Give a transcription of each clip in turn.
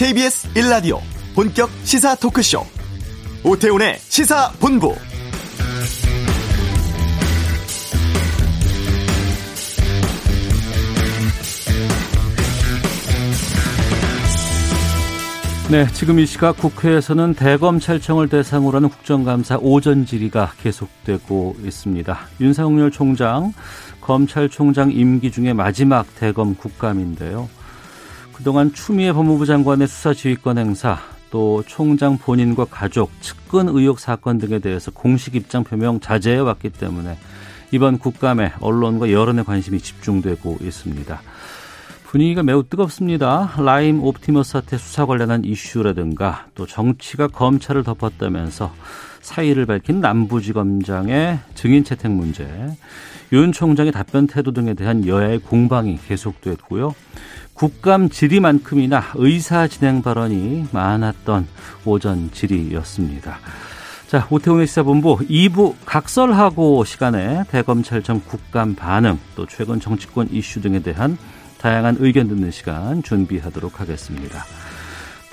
KBS 1라디오 본격 시사 토크쇼 오태훈의 시사본부 네, 지금 이 시각 국회에서는 대검찰청을 대상으로 하는 국정감사 오전 질의가 계속되고 있습니다. 윤석열 총장, 검찰총장 임기 중에 마지막 대검 국감인데요. 그동안 추미애 법무부 장관의 수사 지휘권 행사, 또 총장 본인과 가족, 측근 의혹 사건 등에 대해서 공식 입장 표명 자제해 왔기 때문에 이번 국감에 언론과 여론의 관심이 집중되고 있습니다. 분위기가 매우 뜨겁습니다. 라임 옵티머스 사태 수사 관련한 이슈라든가 또 정치가 검찰을 덮었다면서 사의를 밝힌 남부지검장의 증인 채택 문제, 윤 총장의 답변 태도 등에 대한 여야의 공방이 계속됐고요. 국감 질의만큼이나 의사 진행 발언이 많았던 오전 질의였습니다. 자, 오태훈의 시사본부 2부 각설하고 시간에 대검찰청 국감 반응, 또 최근 정치권 이슈 등에 대한 다양한 의견 듣는 시간 준비하도록 하겠습니다.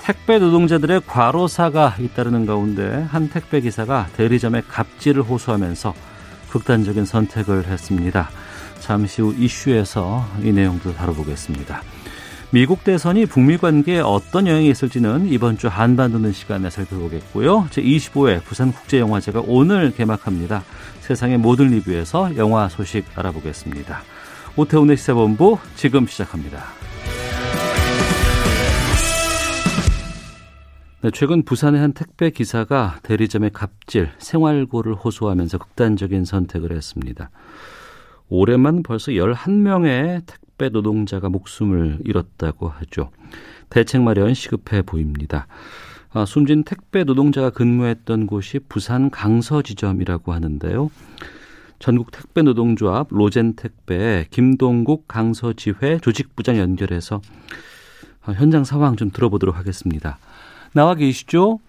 택배 노동자들의 과로사가 잇따르는 가운데 한 택배 기사가 대리점의 갑질을 호소하면서 극단적인 선택을 했습니다. 잠시 후 이슈에서 이 내용도 다뤄보겠습니다. 미국 대선이 북미 관계에 어떤 영향이 있을지는 이번 주 한반 도는 시간에 살펴보겠고요. 제25회 부산국제영화제가 오늘 개막합니다. 세상의 모든 리뷰에서 영화 소식 알아보겠습니다. 오태훈의 시사본부 지금 시작합니다. 네, 최근 부산의 한 택배 기사가 대리점의 갑질, 생활고를 호소하면서 극단적인 선택을 했습니다. 올해만 벌써 11명의 택배 노동자가 목숨을 잃었다고 하죠. 대책 마련 시급해 보입니다. 아, 숨진 택배 노동자가 근무했던 곳이 부산 강서 지점이라고 하는데요. 전국 택배 노동조합 로젠 택배 김동국 강서 지회 조직부장 연결해서 어, 현장 상황 좀 들어보도록 하겠습니다. 나와 계시죠?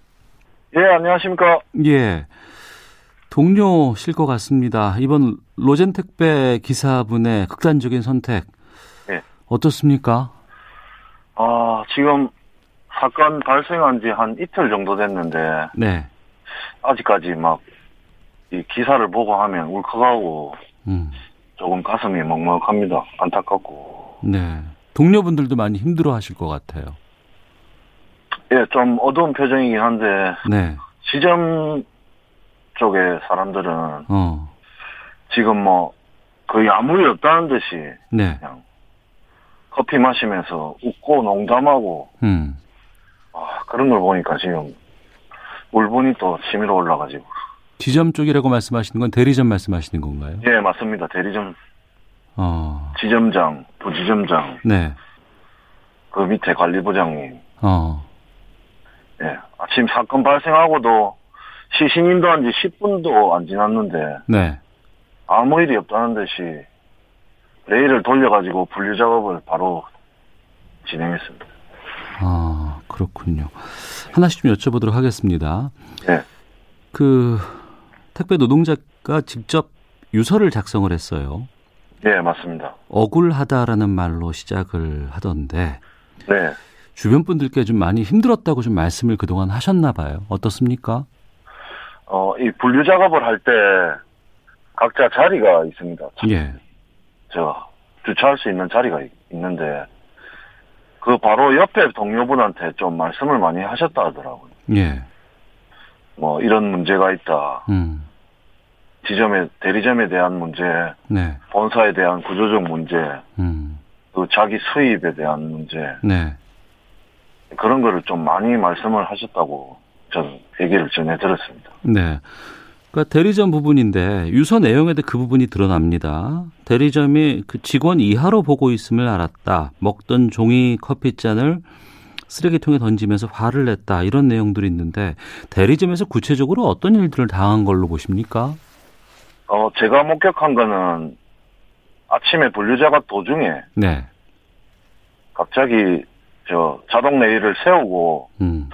예, 안녕하십니까? 예. 동료실 것 같습니다. 이번 로젠 택배 기사분의 극단적인 선택. 예. 어떻습니까? 아, 지금 사건 발생한 지 한 이틀 정도 됐는데. 네. 아직까지 막 이 기사를 보고 하면 울컥하고 음. 조금 가슴이 먹먹합니다. 안타깝고. 네. 동료분들도 많이 힘들어 하실 것 같아요. 예, 좀 어두운 표정이긴 한데. 네. 지점 쪽의 사람들은. 어. 지금 뭐, 거의 아무 일 없다는 듯이. 네. 그냥 커피 마시면서 웃고 농담하고. 음. 아, 그런 걸 보니까 지금 울분이 또 치밀어 올라가지고. 지점 쪽이라고 말씀하시는 건 대리점 말씀하시는 건가요? 예, 맞습니다. 대리점. 어. 지점장, 부지점장. 네. 그 밑에 관리부장님. 어. 예. 아침 사건 발생하고도 시신 인도 한 지 10분도 안 지났는데. 네. 아무 일이 없다는 듯이 레일을 돌려가지고 분류 작업을 바로 진행했습니다. 아, 그렇군요. 하나씩 좀 여쭤보도록 하겠습니다. 네. 그, 택배 노동자가 직접 유서를 작성을 했어요. 네, 맞습니다. 억울하다라는 말로 시작을 하던데. 네. 주변 분들께 좀 많이 힘들었다고 좀 말씀을 그동안 하셨나 봐요. 어떻습니까? 어, 이 분류 작업을 할 때 각자 자리가 있습니다. 예. 저 주차할 수 있는 자리가 있는데 그 바로 옆에 동료분한테 좀 말씀을 많이 하셨다 하더라고요. 예. 뭐 이런 문제가 있다. 음. 지점에 대리점에 대한 문제, 네. 본사에 대한 구조적 문제, 음. 또 자기 수입에 대한 문제, 네. 그런 거를 좀 많이 말씀을 하셨다고 저는 얘기를 전해 들었습니다. 네. 그러니까 대리점 부분인데 유서 내용에도 그 부분이 드러납니다. 대리점이 그 직원 이하로 보고 있음을 알았다. 먹던 종이 커피잔을 쓰레기통에 던지면서 화를 냈다. 이런 내용들이 있는데 대리점에서 구체적으로 어떤 일들을 당한 걸로 보십니까? 어, 제가 목격한 거는 아침에 분류자가 도중에 네. 갑자기 저 자동 레일을 세우고 음.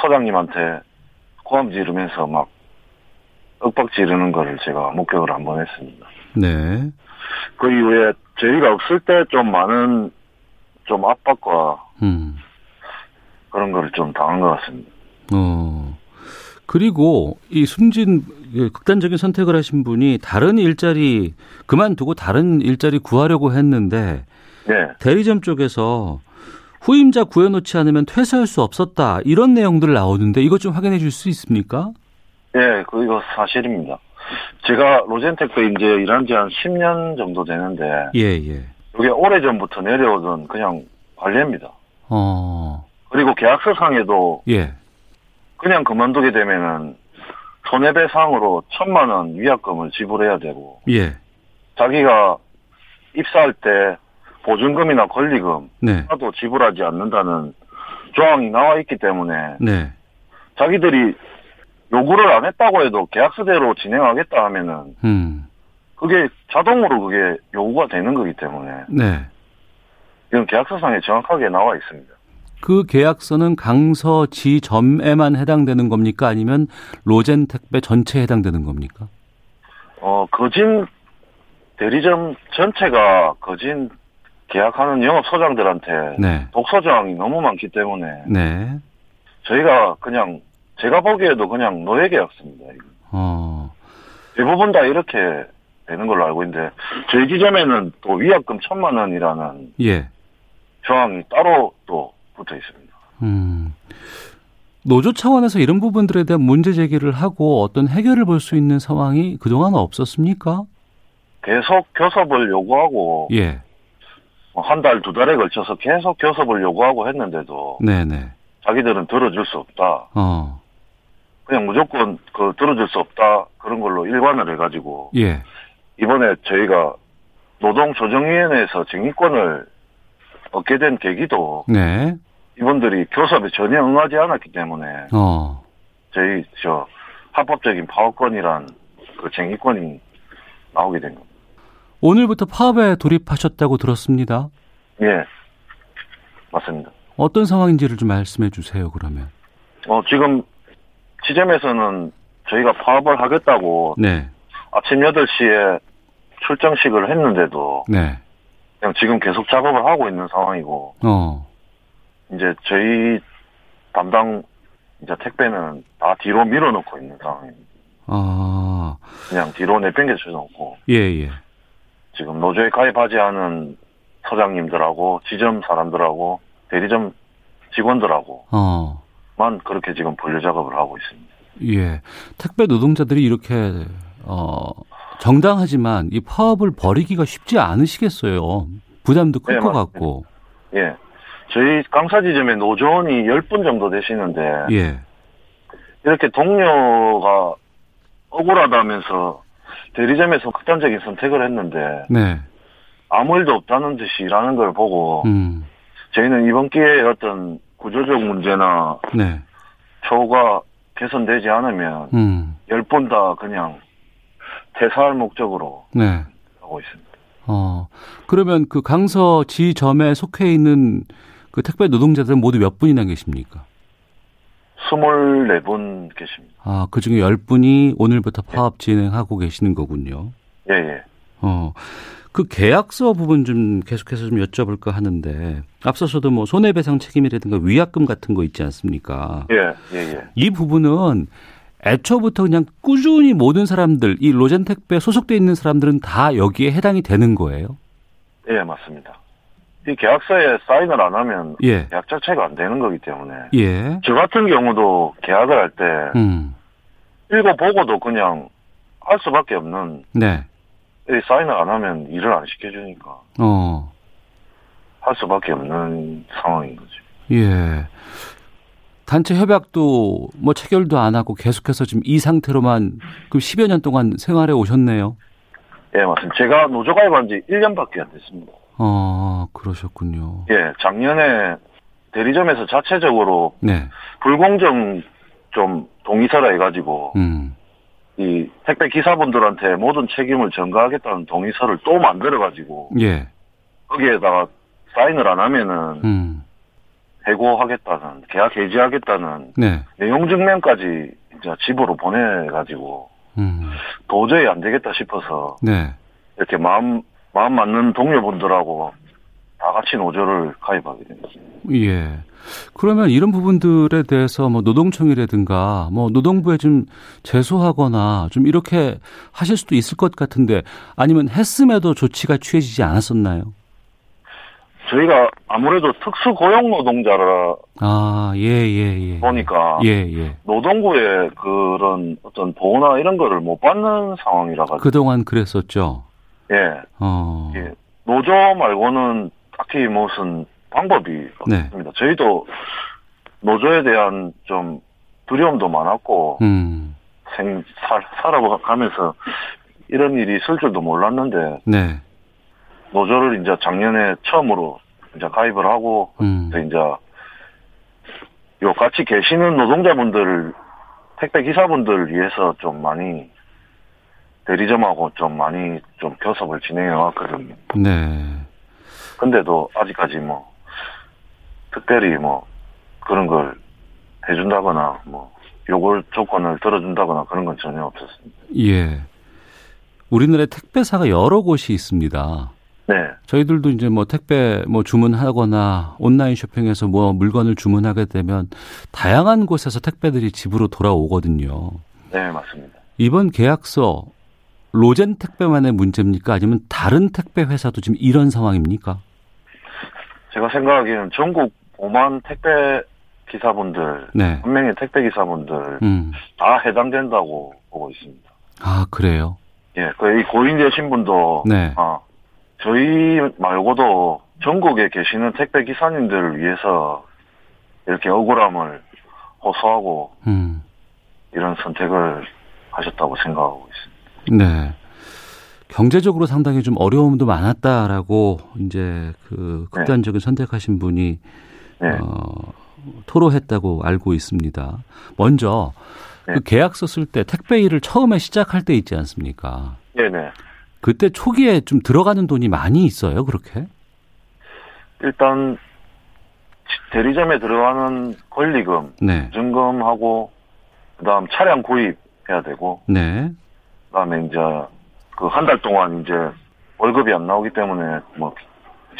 서장님한테 고함 지르면서 막 윽박 지르는 거를 제가 목격을 한 번 했습니다. 네. 그 이후에 저희가 없을 때 좀 많은 좀 압박과 음. 그런 거를 좀 당한 것 같습니다. 어. 그리고 이 숨진 그 극단적인 선택을 하신 분이 다른 일자리 그만두고 다른 일자리 구하려고 했는데 네. 대리점 쪽에서 후임자 구해놓지 않으면 퇴사할 수 없었다 이런 내용들 나오는데 이것 좀 확인해 줄 수 있습니까? 네, 그 이거 사실입니다. 제가 로젠테크 이제 일한 지 한 10년 정도 되는데 예, 예. 이게 오래 전부터 내려오던 그냥 관례입니다. 어. 그리고 계약서상에도 예. 그냥 그만두게 되면은 손해배상으로 천만 원 위약금을 지불해야 되고 예. 자기가 입사할 때 보증금이나 권리금 네. 하나도 지불하지 않는다는 조항이 나와 있기 때문에 네. 자기들이 요구를 안 했다고 해도 계약서대로 진행하겠다 하면은 음. 그게 자동으로 그게 요구가 되는 거기 때문에 네. 이건 계약서상에 정확하게 나와 있습니다. 그 계약서는 강서 지점에만 해당되는 겁니까? 아니면 로젠 택배 전체에 해당되는 겁니까? 어, 거진 대리점 전체가 거진 계약하는 영업소장들한테 네. 독소조항이 너무 많기 때문에 네. 저희가 그냥 제가 보기에도 그냥 노예 계약서입니다. 어. 대부분 다 이렇게 되는 걸로 알고 있는데 저희 지점에는 또 위약금 천만 원이라는 예. 조항이 따로 또 붙어 있습니다. 음. 노조 차원에서 이런 부분들에 대한 문제 제기를 하고 어떤 해결을 볼 수 있는 상황이 그동안 없었습니까? 계속 교섭을 요구하고 예. 뭐한 달, 두 달에 걸쳐서 계속 교섭을 요구하고 했는데도 네네. 자기들은 들어줄 수 없다. 어. 그냥 무조건 그 들어줄 수 없다 그런 걸로 일관을 해가지고 예. 이번에 저희가 노동조정위원회에서 정의권을 얻게 된 계기도 네. 이분들이 교섭에 전혀 응하지 않았기 때문에 어. 저희 저 합법적인 파업권이란 그 쟁의권이 나오게 된 겁니다. 오늘부터 파업에 돌입하셨다고 들었습니다. 예, 맞습니다. 어떤 상황인지를 좀 말씀해 주세요. 그러면. 어 지금 지점에서는 저희가 파업을 하겠다고 네. 아침 8시에 출정식을 했는데도 네. 그냥 지금 계속 작업을 하고 있는 상황이고 어. 이제 저희 담당 이제 택배는 다 뒤로 밀어놓고 있는 상황입니다. 아. 그냥 뒤로 내팽개쳐 놓고. 예, 예. 지금 노조에 가입하지 않은 서장님들하고 지점 사람들하고 대리점 직원들하고 어. 만 그렇게 지금 분류 작업을 하고 있습니다. 예. 택배 노동자들이 이렇게 어 정당하지만 이 파업을 벌이기가 쉽지 않으시겠어요. 부담도 클것 네, 같고. 예. 저희 강사 지점에 노조원이 10분 정도 되시는데 예. 이렇게 동료가 억울하다면서 대리점에서 극단적인 선택을 했는데 네. 아무 일도 없다는 듯이 일하는 걸 보고 음. 저희는 이번 기회에 어떤 구조적 문제나 네. 처우가 개선되지 않으면 음. 10분 다 그냥 퇴사할 목적으로 네. 하고 있습니다. 어, 그러면 그 강서 지점에 속해 있는 그 택배 노동자들은 모두 몇 분이나 계십니까? 24분 계십니다. 아, 그 중에 10분이 오늘부터 파업 예. 진행하고 계시는 거군요. 예, 예. 어, 그 계약서 부분 좀 계속해서 좀 여쭤볼까 하는데, 앞서서도 뭐 손해배상 책임이라든가 위약금 같은 거 있지 않습니까? 예, 예, 예. 이 부분은 애초부터 그냥 꾸준히 모든 사람들, 이 로젠택배 소속돼 있는 사람들은 다 여기에 해당이 되는 거예요? 예, 맞습니다. 이 계약서에 사인을 안 하면 예. 계약 자체가 안 되는 거기 때문에 예. 저 같은 경우도 계약을 할때 음. 읽어보고도 그냥 할 수밖에 없는 네. 사인을 안 하면 일을 안 시켜주니까 어. 할 수밖에 없는 상황인 거죠. 예. 단체 협약도 뭐 체결도 안 하고 계속해서 지금 이 상태로만 그 10여 년 동안 생활해 오셨네요. 예, 맞습니다. 제가 노조 가입한 지 1년밖에 안 됐습니다. 아, 그러셨군요. 예, 작년에 대리점에서 자체적으로 네. 불공정 좀 동의서라 해가지고 음. 이 택배 기사분들한테 모든 책임을 전가하겠다는 동의서를 또 만들어가지고 예. 거기에다가 사인을 안 하면은 음. 해고하겠다는 계약 해지하겠다는 네. 내용 증명까지 이제 집으로 보내가지고 음. 도저히 안 되겠다 싶어서 네. 이렇게 마음 마음 맞는 동료분들하고 다 같이 노조를 가입하게 됩니다. 예. 그러면 이런 부분들에 대해서 뭐 노동청이라든가 뭐 노동부에 좀 제소하거나 좀 이렇게 하실 수도 있을 것 같은데 아니면 했음에도 조치가 취해지지 않았었나요? 저희가 아무래도 특수 고용 노동자라 아, 예, 예, 예. 보니까 예, 예. 노동부의 그런 어떤 보호나 이런 거를 못 받는 상황이라 가지고 그동안 그랬었죠. 예. 어. 예. 노조 말고는 딱히 무슨 방법이 네. 없습니다. 저희도 노조에 대한 좀 두려움도 많았고 음. 생 살, 살아가면서 이런 일이 있을 줄도 몰랐는데 네. 노조를 이제 작년에 처음으로 이제 가입을 하고 음. 또 이제 요 같이 계시는 노동자분들 택배 기사분들 위해서 좀 많이 대리점하고 좀 많이 좀 교섭을 진행해 왔거든요. 네. 근데도 아직까지 뭐 특별히 뭐 그런 걸 해준다거나 뭐 요걸 조건을 들어준다거나 그런 건 전혀 없었습니다. 예. 우리나라에 택배사가 여러 곳이 있습니다. 네, 저희들도 이제 뭐 택배 뭐 주문하거나 온라인 쇼핑에서 뭐 물건을 주문하게 되면 다양한 곳에서 택배들이 집으로 돌아오거든요. 네 맞습니다. 이번 계약서 로젠 택배만의 문제입니까? 아니면 다른 택배 회사도 지금 이런 상황입니까? 제가 생각하기에는 전국 5만 택배 기사분들, 네. 한 명의 택배 기사분들 음. 다 해당된다고 보고 있습니다. 아, 그래요? 예, 그 이 고인 되신 분도 네. 아, 저희 말고도 전국에 계시는 택배 기사님들을 위해서 이렇게 억울함을 호소하고 음. 이런 선택을 하셨다고 생각하고 있습니다. 네. 경제적으로 상당히 좀 어려움도 많았다라고 이제 그 극단적인 선택하신 분이 네, 어, 토로했다고 알고 있습니다. 먼저 네. 그 계약서 쓸 때 택배 일을 처음에 시작할 때 있지 않습니까? 네네. 그때 초기에 좀 들어가는 돈이 많이 있어요, 그렇게? 일단 대리점에 들어가는 권리금, 네. 증금하고 그다음 차량 구입해야 되고 네. 그다음에 이제 그 한 달 동안 이제 월급이 안 나오기 때문에 뭐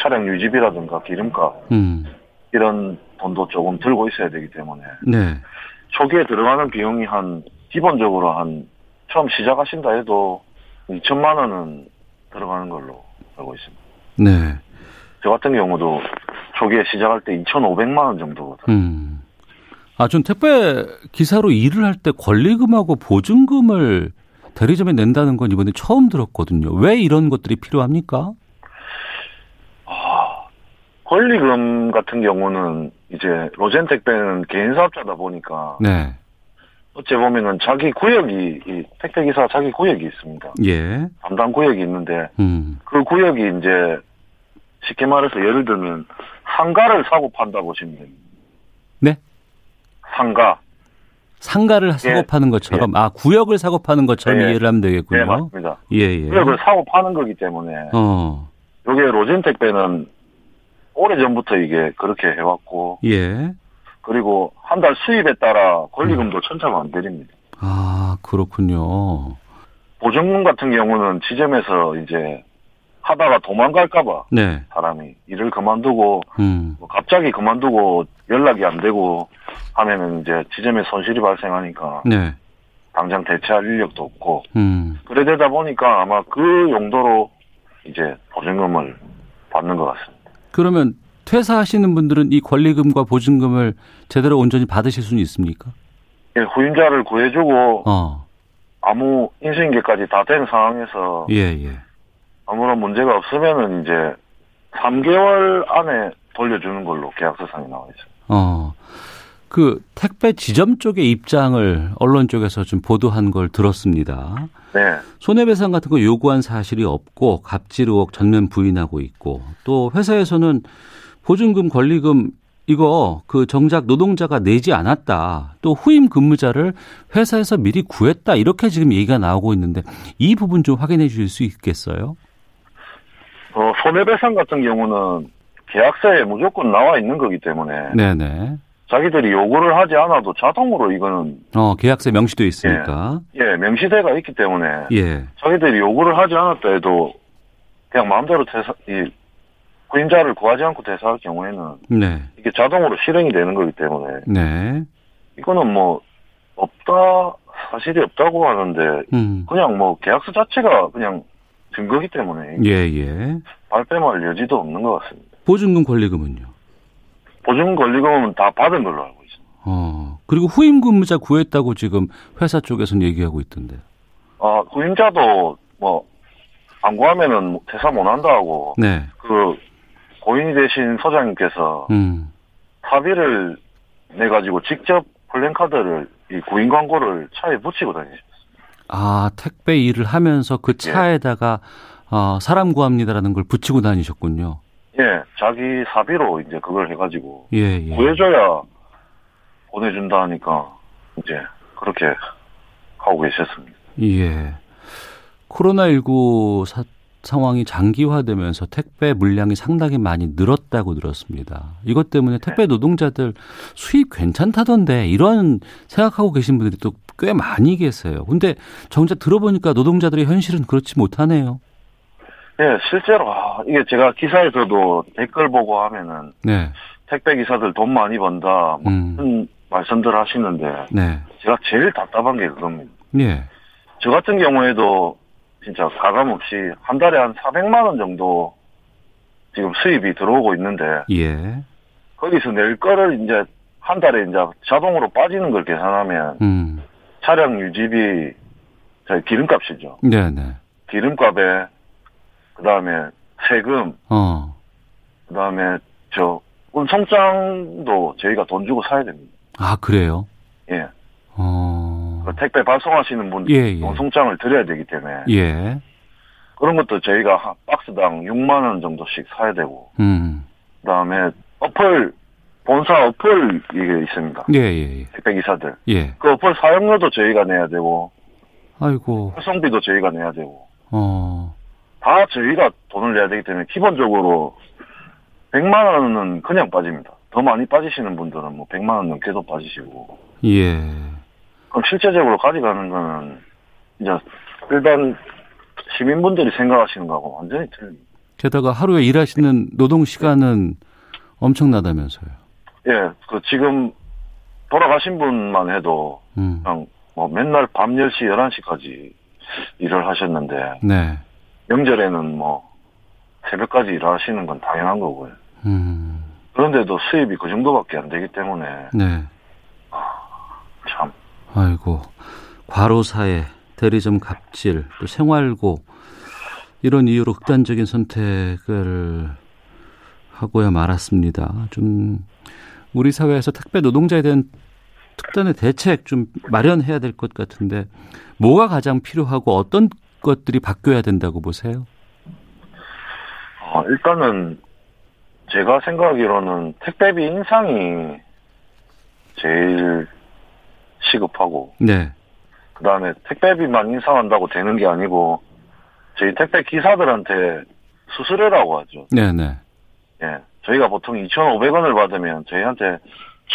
차량 유지비라든가 기름값 음. 이런 돈도 조금 들고 있어야 되기 때문에 네. 초기에 들어가는 비용이 한 기본적으로 한 처음 시작하신다 해도 2천만 원은 들어가는 걸로 알고 있습니다. 네. 저 같은 경우도 초기에 시작할 때 2,500만 원 정도거든요. 음. 아, 전 택배 기사로 일을 할 때 권리금하고 보증금을 대리점에 낸다는 건 이번에 처음 들었거든요. 왜 이런 것들이 필요합니까? 아, 권리금 같은 경우는 이제 로젠 택배는 개인 사업자다 보니까 네. 어찌 보면은 자기 구역이 이 택배 기사 자기 구역이 있습니다. 예. 담당 구역이 있는데 음. 그 구역이 이제 쉽게 말해서 예를 들면 상가를 사고 판다 보시면 됩니다. 네? 상가. 상가를 사고 파는 것처럼 아 구역을 사고 파는 것처럼 예. 이해를 하면 되겠군요. 네, 맞습니다. 예, 예. 구역을 사고 파는 거기 때문에 어. 요게 로젠 택배는 오래 전부터 이게 그렇게 해왔고 예. 그리고 한 달 수입에 따라 권리금도 천차만별입니다. 아, 그렇군요. 보증금 같은 경우는 지점에서 이제 하다가 도망갈까봐 네. 사람이 일을 그만두고 음. 뭐 갑자기 그만두고 연락이 안 되고 하면은 이제 지점에 손실이 발생하니까 네. 당장 대체할 인력도 없고 음. 그래 되다 보니까 아마 그 용도로 이제 보증금을 받는 것 같습니다. 그러면 퇴사하시는 분들은 이 권리금과 보증금을 제대로 온전히 받으실 수는 있습니까? 예, 후임자를 구해주고 어. 아무 인수인계까지 다 된 상황에서 예, 예. 아무런 문제가 없으면은 이제 3개월 안에 돌려주는 걸로 계약서상에 나와 있어요. 어. 그 택배 지점 쪽의 입장을 언론 쪽에서 좀 보도한 걸 들었습니다. 네, 손해배상 같은 거 요구한 사실이 없고 갑질 의혹 전면 부인하고 있고 또 회사에서는 보증금 권리금 이거 그 정작 노동자가 내지 않았다. 또 후임 근무자를 회사에서 미리 구했다. 이렇게 지금 얘기가 나오고 있는데 이 부분 좀 확인해 주실 수 있겠어요? 어, 손해배상 같은 경우는 계약서에 무조건 나와 있는 거기 때문에 네네. 자기들이 요구를 하지 않아도 자동으로 이거는 어, 계약서에 명시되어 있으니까. 예 명시대가 있기 때문에 예. 자기들이 요구를 하지 않았다 해도 그냥 마음대로 퇴사, 이 후임자를 구하지 않고 대사할 경우에는 네. 이게 자동으로 실행이 되는 거기 때문에 네. 이거는 뭐 없다 사실이 없다고 하는데 음. 그냥 뭐 계약서 자체가 그냥 증거기 때문에 예, 예. 발뺌할 여지도 없는 것 같습니다. 보증금 권리금은요? 보증 권리금은 다 받은 걸로 알고 있습니다. 어. 그리고 후임 근무자 구했다고 지금 회사 쪽에서는 얘기하고 있던데요. 아, 후임자도 뭐, 안 구하면은 뭐 퇴사 못 한다 하고, 네. 그, 고인이 되신 소장님께서 음. 사비를 내가지고 직접 플랜카드를, 이 구인 광고를 차에 붙이고 다니셨어요. 아, 택배 일을 하면서 그 차에다가 어, 사람 구합니다라는 걸 붙이고 다니셨군요. 예, 자기 사비로 이제 그걸 해가지고, 예, 예. 구해줘야 보내준다 하니까, 이제, 그렇게 하고 계셨습니다. 예. 코로나19 사, 상황이 장기화되면서 택배 물량이 상당히 많이 늘었다고 들었습니다. 이것 때문에 택배 노동자들 수입 괜찮다던데 이런 생각하고 계신 분들이 또 꽤 많이 계세요. 근데 정작 들어보니까 노동자들의 현실은 그렇지 못하네요. 예, 실제로, 아, 이게 제가 기사에서도 댓글 보고 하면은, 네. 택배 기사들 돈 많이 번다, 뭐 음. 말씀들 하시는데, 네. 제가 제일 답답한 게 그겁니다. 예. 저 같은 경우에도 진짜 가감 없이 한 달에 한 400만 원 정도 지금 수입이 들어오고 있는데 예. 거기서 낼 거를 이제 한 달에 이제 자동으로 빠지는 걸 계산하면 음. 차량 유지비 저희 기름값이죠. 네, 네. 기름값에 그다음에 세금 어. 그다음에 저 운송장도 저희가 돈 주고 사야 됩니다. 아, 그래요? 예. 어. 그 택배 발송하시는 분들 예, 예. 운송장을 드려야 되기 때문에 예. 그런 것도 저희가 한 박스당 6만 원 정도씩 사야 되고 음. 그다음에 어플 본사 어플 이게 있습니다. 예, 예, 예. 택배 기사들 예. 그 어플 사용료도 저희가 내야 되고 아이고. 활성비도 저희가 내야 되고 어. 다 저희가 돈을 내야 되기 때문에 기본적으로 100만 원은 그냥 빠집니다. 더 많이 빠지시는 분들은 뭐 100만 원 넘게도 빠지시고 예. 그럼 실제적으로 가져가는 거는 이제 일반 시민분들이 생각하시는 거하고 완전히 틀립니다. 게다가 하루에 일하시는 노동 시간은 엄청나다면서요. 예, 그 지금 돌아가신 분만 해도 음. 그냥 뭐 맨날 밤 10시, 11시까지 일을 하셨는데 네. 명절에는 뭐 새벽까지 일하시는 건 당연한 거고요. 음. 그런데도 수입이 그 정도밖에 안 되기 때문에 네. 참 아이고. 과로사에 대리점 갑질, 또 생활고 이런 이유로 극단적인 선택을 하고야 말았습니다. 좀 우리 사회에서 택배 노동자에 대한 특단의 대책 좀 마련해야 될 것 같은데 뭐가 가장 필요하고 어떤 것들이 바뀌어야 된다고 보세요? 어, 일단은 제가 생각하기로는 택배비 인상이 제일 시급하고 네. 그 다음에 택배비만 인상한다고 되는 게 아니고 저희 택배 기사들한테 수수료라고 하죠. 네네. 예, 저희가 보통 2,500원을 받으면 저희한테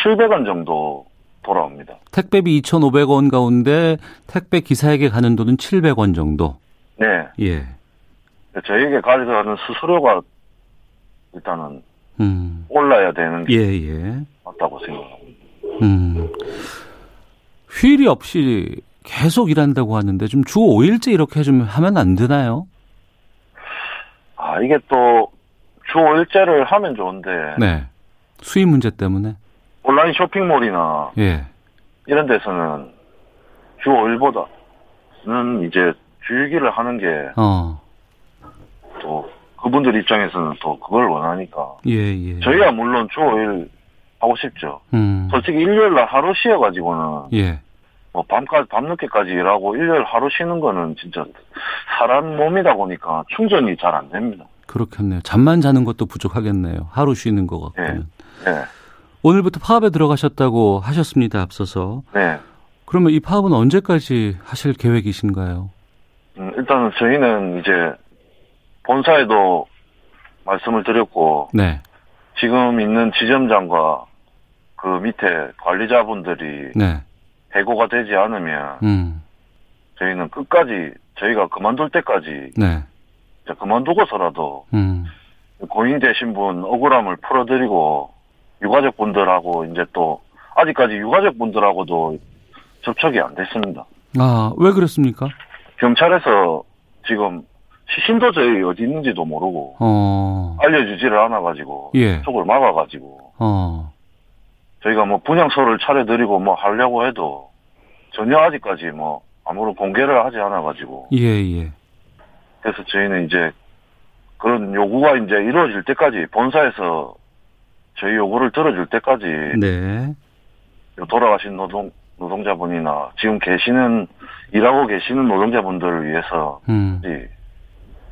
700원 정도 돌아옵니다. 택배비 2,500원 가운데 택배 기사에게 가는 돈은 700원 정도. 네, 예. 저희에게 가져가는 수수료가 일단은 음. 올라야 되는 게 예, 예. 맞다고 생각합니다. 음. 휴일이 없이 계속 일한다고 하는데 좀 주 5일째 이렇게 좀 하면 안 되나요? 아, 이게 또 주 5일째를 하면 좋은데 네. 수입 문제 때문에. 온라인 쇼핑몰이나 예. 이런 데서는 주 5일보다는 이제 주일기를 하는 게 어. 또 그분들 입장에서는 또 그걸 원하니까 예, 예. 저희야 물론 주 5일 하고 싶죠. 음. 솔직히 일요일 날 하루 쉬어 가지고는 예. 뭐 밤까지 밤늦게까지 일하고 일요일 하루 쉬는 거는 진짜 사람 몸이다 보니까 충전이 잘 안 됩니다. 그렇겠네요. 잠만 자는 것도 부족하겠네요. 하루 쉬는 거 같고는. 네, 오늘부터 파업에 들어가셨다고 하셨습니다. 앞서서. 네. 그러면 이 파업은 언제까지 하실 계획이신가요? 음, 일단은 저희는 이제 본사에도 말씀을 드렸고 네. 지금 있는 지점장과 그 밑에 관리자분들이 네. 해고가 되지 않으면 음. 저희는 끝까지 저희가 그만둘 때까지 네. 그만두고서라도 음. 고인 되신 분 억울함을 풀어드리고 유가족 분들하고 이제 또 아직까지 유가족 분들하고도 접촉이 안 됐습니다. 아, 왜 그랬습니까? 경찰에서 지금 시신도 저희 어디 있는지도 모르고 어. 알려주지를 않아가지고 예. 쪽을 막아가지고 어. 저희가 뭐 분향소를 차려드리고 뭐 하려고 해도 전혀 아직까지 뭐 아무런 공개를 하지 않아가지고 예예. 예. 그래서 저희는 이제 그런 요구가 이제 이루어질 때까지 본사에서 저희 요구를 들어줄 때까지 네. 돌아가신 노동 노동자분이나 지금 계시는 일하고 계시는 노동자분들을 위해서 음.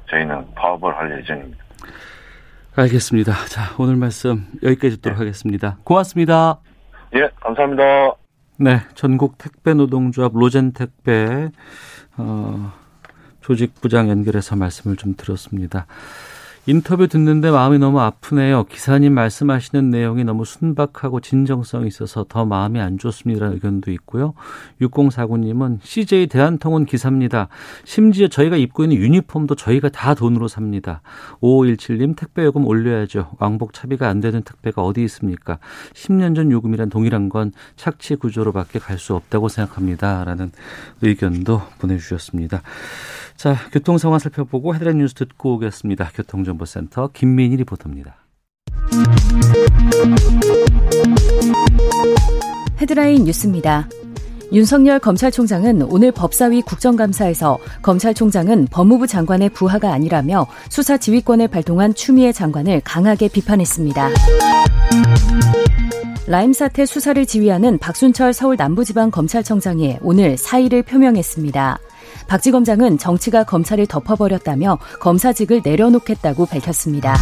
저희는 파업을 할 예정입니다. 알겠습니다. 자, 오늘 말씀 여기까지 듣도록 네. 하겠습니다. 고맙습니다. 예, 감사합니다. 네, 전국 택배 노동조합 로젠 택배 어, 조직 부장 연결해서 말씀을 좀 들었습니다. 인터뷰 듣는데 마음이 너무 아프네요. 기사님 말씀하시는 내용이 너무 순박하고 진정성이 있어서 더 마음이 안 좋습니다라는 의견도 있고요. 6049님은 CJ 대한통운 기사입니다. 심지어 저희가 입고 있는 유니폼도 저희가 다 돈으로 삽니다. 5517님 택배 요금 올려야죠. 왕복 차비가 안 되는 택배가 어디 있습니까? 10년 전 요금이란 동일한 건 착취 구조로밖에 갈 수 없다고 생각합니다. 라는 의견도 보내주셨습니다. 자, 교통 상황 살펴보고 헤드라인 뉴스 듣고 오겠습니다. 교통정보센터 김민희 리포터입니다. 헤드라인 뉴스입니다. 윤석열 검찰총장은 오늘 법사위 국정감사에서 검찰총장은 법무부 장관의 부하가 아니라며 수사 지휘권을 발동한 추미애 장관을 강하게 비판했습니다. 라임 사태 수사를 지휘하는 박순철 서울 남부지방검찰청장이 오늘 사의를 표명했습니다. 박지 검장은 정치가 검찰을 덮어버렸다며 검사직을 내려놓겠다고 밝혔습니다.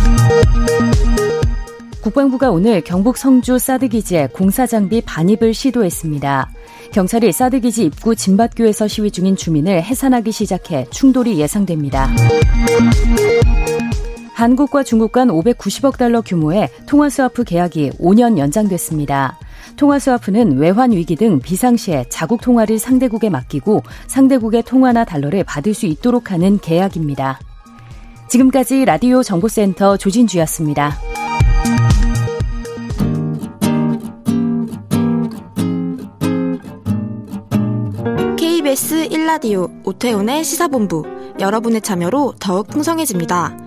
국방부가 오늘 경북 성주 사드기지에 공사장비 반입을 시도했습니다. 경찰이 사드기지 입구 진밭교에서 시위 중인 주민을 해산하기 시작해 충돌이 예상됩니다. 한국과 중국 간 590억 달러 규모의 통화스와프 계약이 5년 연장됐습니다. 통화스와프는 외환 위기 등 비상시에 자국 통화를 상대국에 맡기고 상대국의 통화나 달러를 받을 수 있도록 하는 계약입니다. 지금까지 라디오 정보센터 조진주였습니다. KBS 1라디오 오태훈의 시사본부 여러분의 참여로 더욱 풍성해집니다.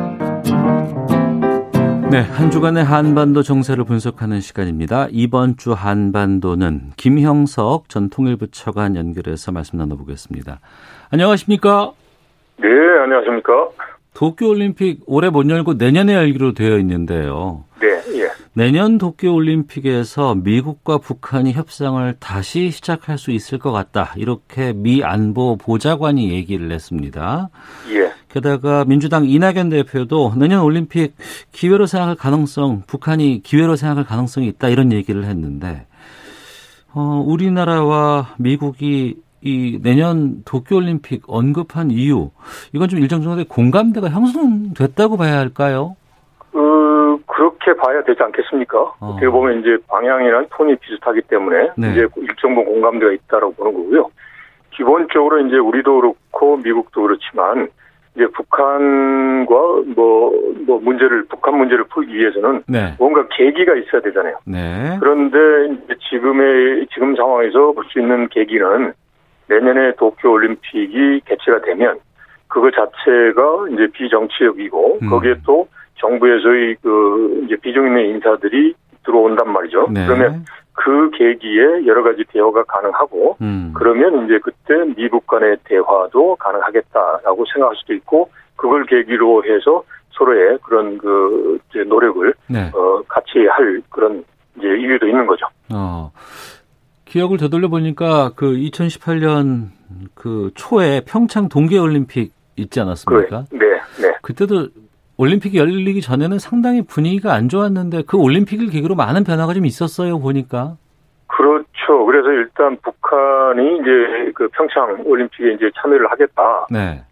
네, 한 주간의 한반도 정세를 분석하는 시간입니다. 이번 주 한반도는 김형석 전 통일부 처관 연결해서 말씀 나눠보겠습니다. 안녕하십니까? 네, 안녕하십니까? 도쿄올림픽 올해 못 열고 내년에 열기로 되어 있는데요. 내년 도쿄올림픽에서 미국과 북한이 협상을 다시 시작할 수 있을 것 같다. 이렇게 미 안보 보좌관이 얘기를 했습니다. 예. 게다가 민주당 이낙연 대표도 내년 올림픽 기회로 생각할 가능성, 북한이 기회로 생각할 가능성이 있다. 이런 얘기를 했는데, 어, 우리나라와 미국이 이 내년 도쿄올림픽 언급한 이유 이건 좀 일정 정도의 공감대가 형성됐다고 봐야 할까요? 어, 그렇게 봐야 되지 않겠습니까? 어. 어떻게 보면 이제 방향이랑 톤이 비슷하기 때문에 네. 이제 일정 부분 공감대가 있다라고 보는 거고요. 기본적으로 이제 우리도 그렇고 미국도 그렇지만 이제 북한과 뭐, 뭐 문제를, 북한 문제를 풀기 위해서는 네. 뭔가 계기가 있어야 되잖아요. 네. 그런데 지금의, 지금 상황에서 볼 수 있는 계기는 내년에 도쿄올림픽이 개최가 되면 그거 자체가 이제 비정치적이고 음. 거기에 또 정부에서의 그 이제 비중 있는 인사들이 들어온단 말이죠. 네. 그러면 그 계기에 여러 가지 대화가 가능하고 음. 그러면 이제 그때 미국 간의 대화도 가능하겠다라고 생각할 수도 있고 그걸 계기로 해서 서로의 그런 그 이제 노력을 네. 어 같이 할 그런 이제 이유도 있는 거죠. 어. 기억을 되돌려 보니까 그 2018년 그 초에 평창 동계 올림픽 있지 않았습니까? 네, 네. 그때도 올림픽이 열리기 전에는 상당히 분위기가 안 좋았는데 그 올림픽을 계기로 많은 변화가 좀 있었어요 보니까. 그렇죠. 그래서 일단 북한이 이제 그 평창 올림픽에 이제 참여를 하겠다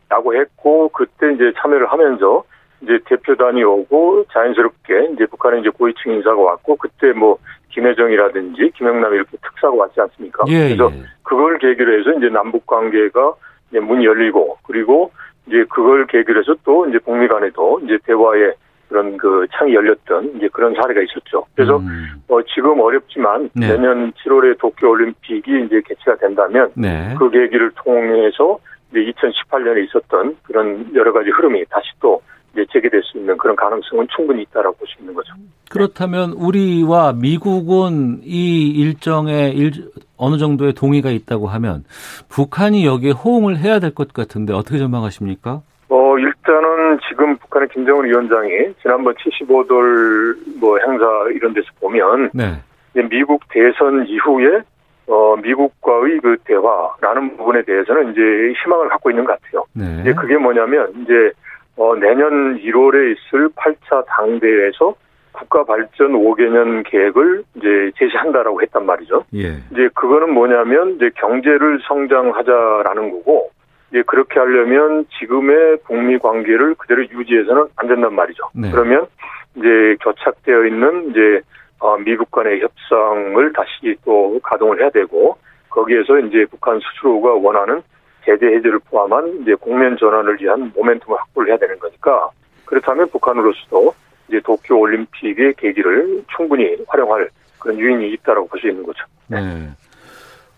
라고 네. 했고 그때 이제 참여를 하면서 이제 대표단이 오고 자연스럽게 이제 북한에 이제 고위층 인사가 왔고 그때 뭐 김혜정이라든지 김영남 이렇게 특사가 왔지 않습니까? 예, 그래서 예. 그걸 계기로 해서 이제 남북 관계가 이제 문이 열리고 그리고 이제 그걸 계기로 해서 또 이제 북미 간에도 이제 대화의 그런 그 창이 열렸던 이제 그런 사례가 있었죠. 그래서 음. 어 지금 어렵지만 네. 내년 7월에 도쿄 올림픽이 이제 개최가 된다면 네. 그 계기를 통해서 이제 2018년에 있었던 그런 여러 가지 흐름이 다시 또 이제 재개될 수 있는 그런 가능성은 충분히 있다라고 볼 수 있는 거죠. 그렇다면 우리와 미국은 이 일정에 일, 어느 정도의 동의가 있다고 하면 북한이 여기에 호응을 해야 될 것 같은데 어떻게 전망하십니까? 어 일단은 지금 북한의 김정은 위원장이 지난번 75돌 뭐 행사 이런 데서 보면 네. 미국 대선 이후에 어, 미국과의 그 대화라는 부분에 대해서는 이제 희망을 갖고 있는 것 같아요. 네. 이제 그게 뭐냐면 이제 어, 내년 1월에 있을 8차 당대에서 국가 발전 5개년 계획을 이제 제시한다라고 했단 말이죠. 예. 이제 그거는 뭐냐면 이제 경제를 성장하자라는 거고 이제 그렇게 하려면 지금의 북미 관계를 그대로 유지해서는 안 된단 말이죠. 네. 그러면 이제 교착되어 있는 이제 어, 미국 간의 협상을 다시 또 가동을 해야 되고 거기에서 이제 북한 스스로가 원하는 제재 해제를 포함한 이제 국면 전환을 위한 모멘텀을 확보를 해야 되는 거니까 그렇다면 북한으로서도 이제 도쿄 올림픽의 계기를 충분히 활용할 그런 유인이 있다라고 볼 수 있는 거죠. 네.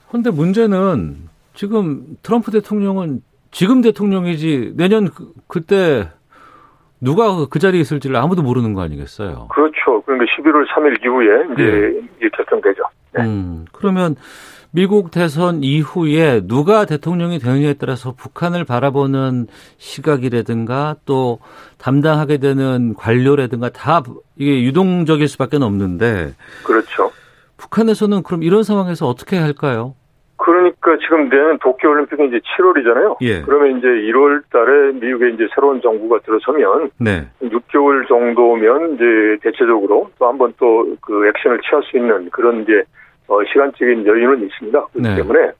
그런데 문제는 지금 트럼프 대통령은 지금 대통령이지 내년 그, 그때 누가 그 자리에 있을지를 아무도 모르는 거 아니겠어요? 그렇죠. 그러니까 11월 3일 이후에 이제 네. 결정되죠. 네. 음, 그러면 미국 대선 이후에 누가 대통령이 되느냐에 따라서 북한을 바라보는 시각이라든가 또 담당하게 되는 관료라든가 다 이게 유동적일 수밖에 없는데 그렇죠. 북한에서는 그럼 이런 상황에서 어떻게 할까요? 그러니까 지금 내년 도쿄올림픽이 이제 7월이잖아요. 예. 그러면 이제 1월 달에 미국에 이제 새로운 정부가 들어서면 네. 6개월 정도면 이제 대체적으로 또 한 번 또 그 액션을 취할 수 있는 그런 이제 어, 시간적인 여유는 있습니다. 그렇기 네. 때문에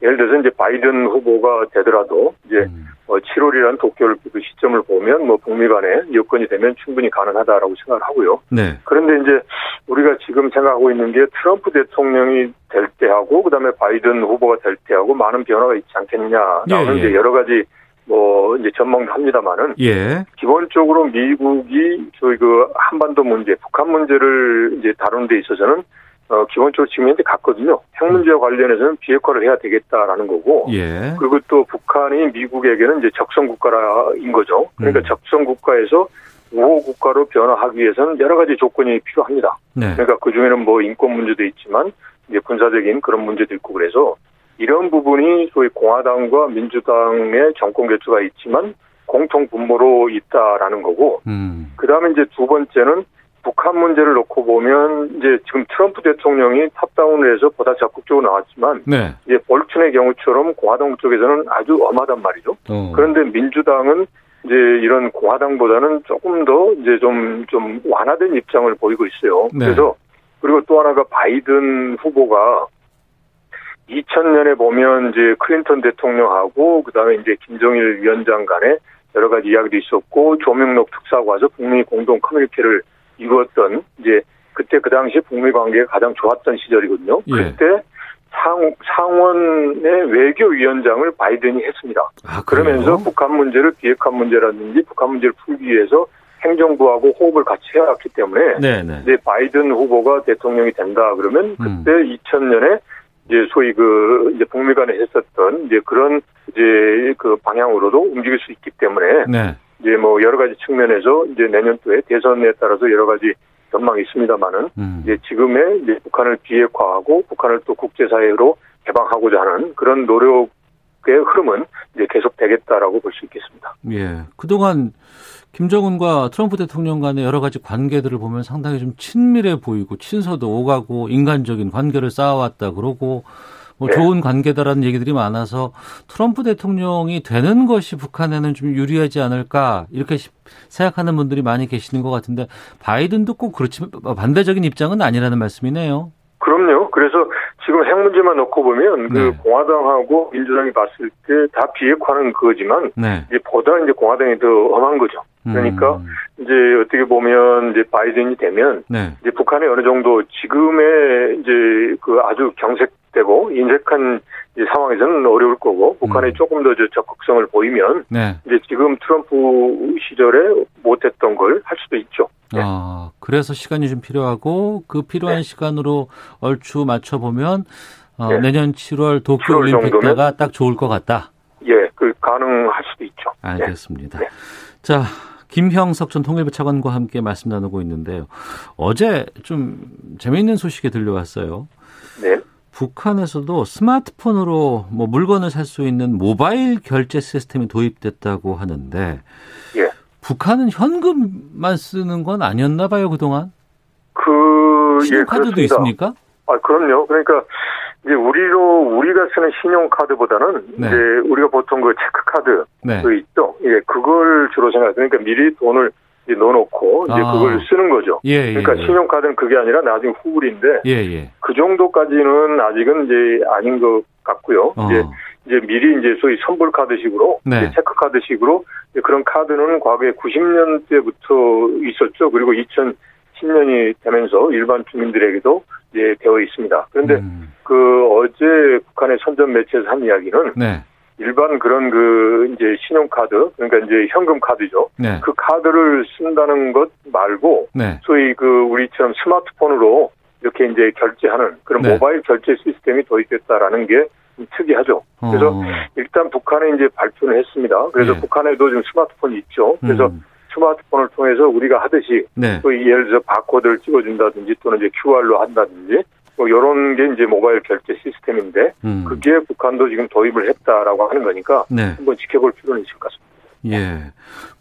예를 들어서 이제 바이든 후보가 되더라도 이제 음. 어, 7월이라는 도쿄올림픽 그 시점을 보면 뭐 북미 간에 여건이 되면 충분히 가능하다라고 생각을 하고요. 네. 그런데 이제 우리가 지금 생각하고 있는 게 트럼프 대통령이 될 때하고 그다음에 바이든 후보가 될 때하고 많은 변화가 있지 않겠느냐라는 예, 예. 이제 여러 가지 뭐 이제 전망도 합니다만은 예. 기본적으로 미국이 저희 그 한반도 문제, 북한 문제를 이제 다루는 데 있어서는 어, 기본적으로 지금 현재 갔거든요. 핵 문제와 관련해서는 비핵화를 해야 되겠다라는 거고. 예. 그리고 또 북한이 미국에게는 이제 적성 국가인 거죠. 그러니까 음. 적성 국가에서 우호 국가로 변화하기 위해서는 여러 가지 조건이 필요합니다. 네. 그러니까 그 중에는 뭐 인권 문제도 있지만 이제 군사적인 그런 문제도 있고 그래서 이런 부분이 소위 공화당과 민주당의 정권 교체가 있지만 공통 분모로 있다라는 거고. 음. 그 다음에 이제 두 번째는 북한 문제를 놓고 보면 이제 지금 트럼프 대통령이 탑다운을 해서 보다 적극적으로 나왔지만 네. 이제 볼튼의 경우처럼 공화당 쪽에서는 아주 엄하단 말이죠. 어. 그런데 민주당은 이제 이런 공화당보다는 조금 더 이제 좀좀 완화된 입장을 보이고 있어요. 네. 그래서 그리고 또 하나가 바이든 후보가 2000년에 보면 이제 클린턴 대통령하고 그다음에 이제 김정일 위원장 간에 여러 가지 이야기도 있었고 조명록 특사가 와서 북미 공동 커뮤니케를 이루었던 이제 그때 그 당시 북미 관계가 가장 좋았던 시절이거든요. 예. 그때 상, 상원의 외교위원장을 바이든이 했습니다. 아, 그러면서 북한 문제를 비핵화 문제라든지 북한 문제를 풀기 위해서 행정부하고 호흡을 같이 해왔기 때문에 네네. 네. 이제 바이든 후보가 대통령이 된다 그러면 음. 그때 음. 2000년에 이제 소위 그 이제 북미 간에 했었던 이제 그런 이제 그 방향으로도 움직일 수 있기 때문에 네. 이제 뭐 여러 가지 측면에서 이제 내년도에 대선에 따라서 여러 가지 전망이 있습니다만은 음. 이제 지금의 이제 북한을 비핵화하고 북한을 또 국제사회로 개방하고자 하는 그런 노력의 흐름은 이제 계속되겠다라고 볼 수 있겠습니다. 예. 그동안 김정은과 트럼프 대통령 간의 여러 가지 관계들을 보면 상당히 좀 친밀해 보이고 친서도 오가고 인간적인 관계를 쌓아왔다 그러고 뭐 네. 좋은 관계다라는 얘기들이 많아서 트럼프 대통령이 되는 것이 북한에는 좀 유리하지 않을까 이렇게 생각하는 분들이 많이 계시는 것 같은데 바이든도 꼭 그렇지 반대적인 입장은 아니라는 말씀이네요. 그럼요. 그래서 지금 핵 문제만 놓고 보면 그 네. 그 공화당하고 민주당이 봤을 때 다 비핵화는 그거지만 네. 이제 보다 이제 공화당이 더 엄한 거죠. 그러니까 음. 이제 어떻게 보면 이제 바이든이 되면 네. 이제 북한이 어느 정도 지금의 이제 그 아주 경색되고 인색한 상황에서는 어려울 거고 북한이 음. 조금 더 적극성을 보이면 네. 이제 지금 트럼프 시절에 못했던 걸 할 수도 있죠. 네. 아 그래서 시간이 좀 필요하고 그 필요한 네. 시간으로 얼추 맞춰 보면 어, 네. 내년 7월 도쿄 올림픽 때가 딱 좋을 것 같다. 예, 그 가능할 수도 있죠. 알겠습니다. 네. 자, 김형석 전 통일부 차관과 함께 말씀 나누고 있는데요. 어제 좀 재미있는 소식이 들려왔어요. 네. 북한에서도 스마트폰으로 뭐 물건을 살 수 있는 모바일 결제 시스템이 도입됐다고 하는데 예. 북한은 현금만 쓰는 건 아니었나 봐요 그동안. 그 신용카드도 예, 있습니까? 아 그럼요. 그러니까 이제 우리로 우리가 쓰는 신용카드보다는 네. 이제 우리가 보통 그 체크카드 네. 그 있죠. 예, 그걸 주로 생각. 그러니까 미리 돈을 이제 넣어놓고 이제 아. 그걸 쓰는 거죠. 예, 예, 그러니까 예. 신용카드는 그게 아니라 나중에 후불인데 예, 예. 그 정도까지는 아직은 이제 아닌 것 같고요. 어. 이제 이제 미리 이제 소위 선불 카드식으로 네. 체크 카드식으로 그런 카드는 과거에 90년대부터 있었죠. 그리고 2010년이 되면서 일반 주민들에게도 이제 되어 있습니다. 그런데 음. 그 어제 북한의 선전 매체에서 한 이야기는 네. 일반 그런 그 이제 신용카드 그러니까 이제 현금 카드죠. 네. 그 카드를 쓴다는 것 말고 네. 소위 그 우리처럼 스마트폰으로 이렇게 이제 결제하는 그런 네. 모바일 결제 시스템이 도입됐다라는 게 특이하죠. 그래서 어. 일단 북한에 이제 발표를 했습니다. 그래서 네. 북한에도 지금 스마트폰이 있죠. 그래서 음. 스마트폰을 통해서 우리가 하듯이 네. 또 예를 들어 바코드를 찍어준다든지 또는 이제 QR로 한다든지 뭐 이런 게 이제 모바일 결제 시스템인데 음. 그게 북한도 지금 도입을 했다라고 하는 거니까 네. 한번 지켜볼 필요는 있을 것 같습니다. 예.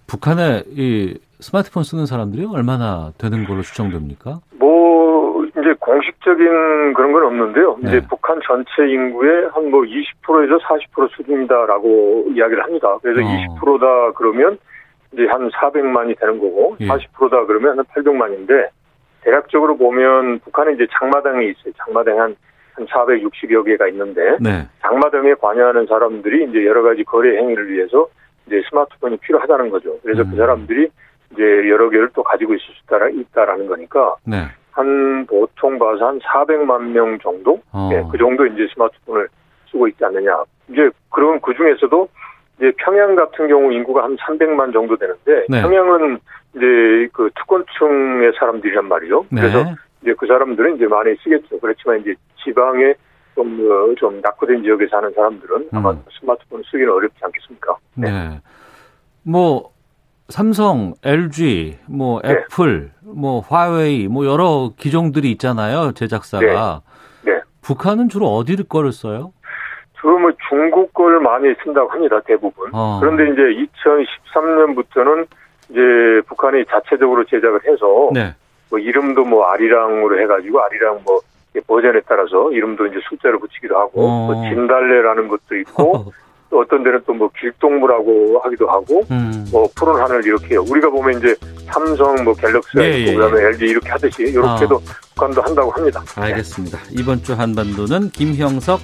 북한에 이 스마트폰 쓰는 사람들이 얼마나 되는 걸로 추정됩니까? 뭐 이제 공식적인 그런 건 없는데요. 네. 이제 북한 전체 인구의 한 뭐 20%에서 40% 수준이다라고 이야기를 합니다. 그래서 어. 20%다 그러면 이제 한 400만이 되는 거고 예. 40%다 그러면 한 800만인데 대략적으로 보면 북한에 이제 장마당이 있어요. 장마당 한, 한 460여 개가 있는데 네. 장마당에 관여하는 사람들이 이제 여러 가지 거래 행위를 위해서 이제 스마트폰이 필요하다는 거죠. 그래서 그 음. 그 사람들이 이제 여러 개를 또 가지고 있을 수 있다, 있다라는 거니까 네. 한 보통 봐서 한 400만 명 정도 어. 네, 그 정도 이제 스마트폰을 쓰고 있지 않느냐. 이제 그런 그 중에서도 이제 평양 같은 경우 인구가 한 300만 정도 되는데 네. 평양은 이제 그 특권층의 사람들이란 말이죠. 네. 그래서 이제 그 사람들은 이제 많이 쓰겠죠. 그렇지만 이제 지방에 좀, 어, 좀 낙후된 지역에 사는 사람들은 아마 음. 스마트폰을 쓰기는 어렵지 않겠습니까? 네. 네. 뭐, 삼성, LG, 뭐, 네. 애플, 뭐, 화웨이, 뭐, 여러 기종들이 있잖아요. 제작사가. 네. 네. 북한은 주로 어디를 거를 써요? 주로 뭐 중국 걸 많이 쓴다고 합니다. 대부분. 어. 그런데 이제 2013년부터는 이제 북한이 자체적으로 제작을 해서 네. 뭐 이름도 뭐 아리랑으로 해가지고 아리랑 뭐 버전에 따라서 이름도 이제 숫자를 붙이기도 하고 어. 뭐 진달래라는 것도 있고 또 어떤 데는 또 뭐 길동무라고 하기도 하고 음. 뭐 푸른 하늘 이렇게. 우리가 보면 이제 삼성 뭐 갤럭시 예, 예, 그다음에 예. LG 이렇게 하듯이 이렇게도 어. 북한도 한다고 합니다. 알겠습니다. 네. 이번 주 한반도는 김형석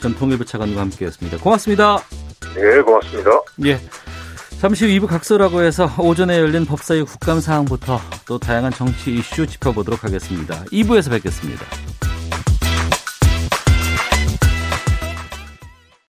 전 통일부 차관과 함께했습니다. 고맙습니다. 네, 고맙습니다. 예. 잠시 후 2부 각서라고 해서 오전에 열린 법사위 국감 사항부터 또 다양한 정치 이슈 짚어보도록 하겠습니다. 2부에서 뵙겠습니다.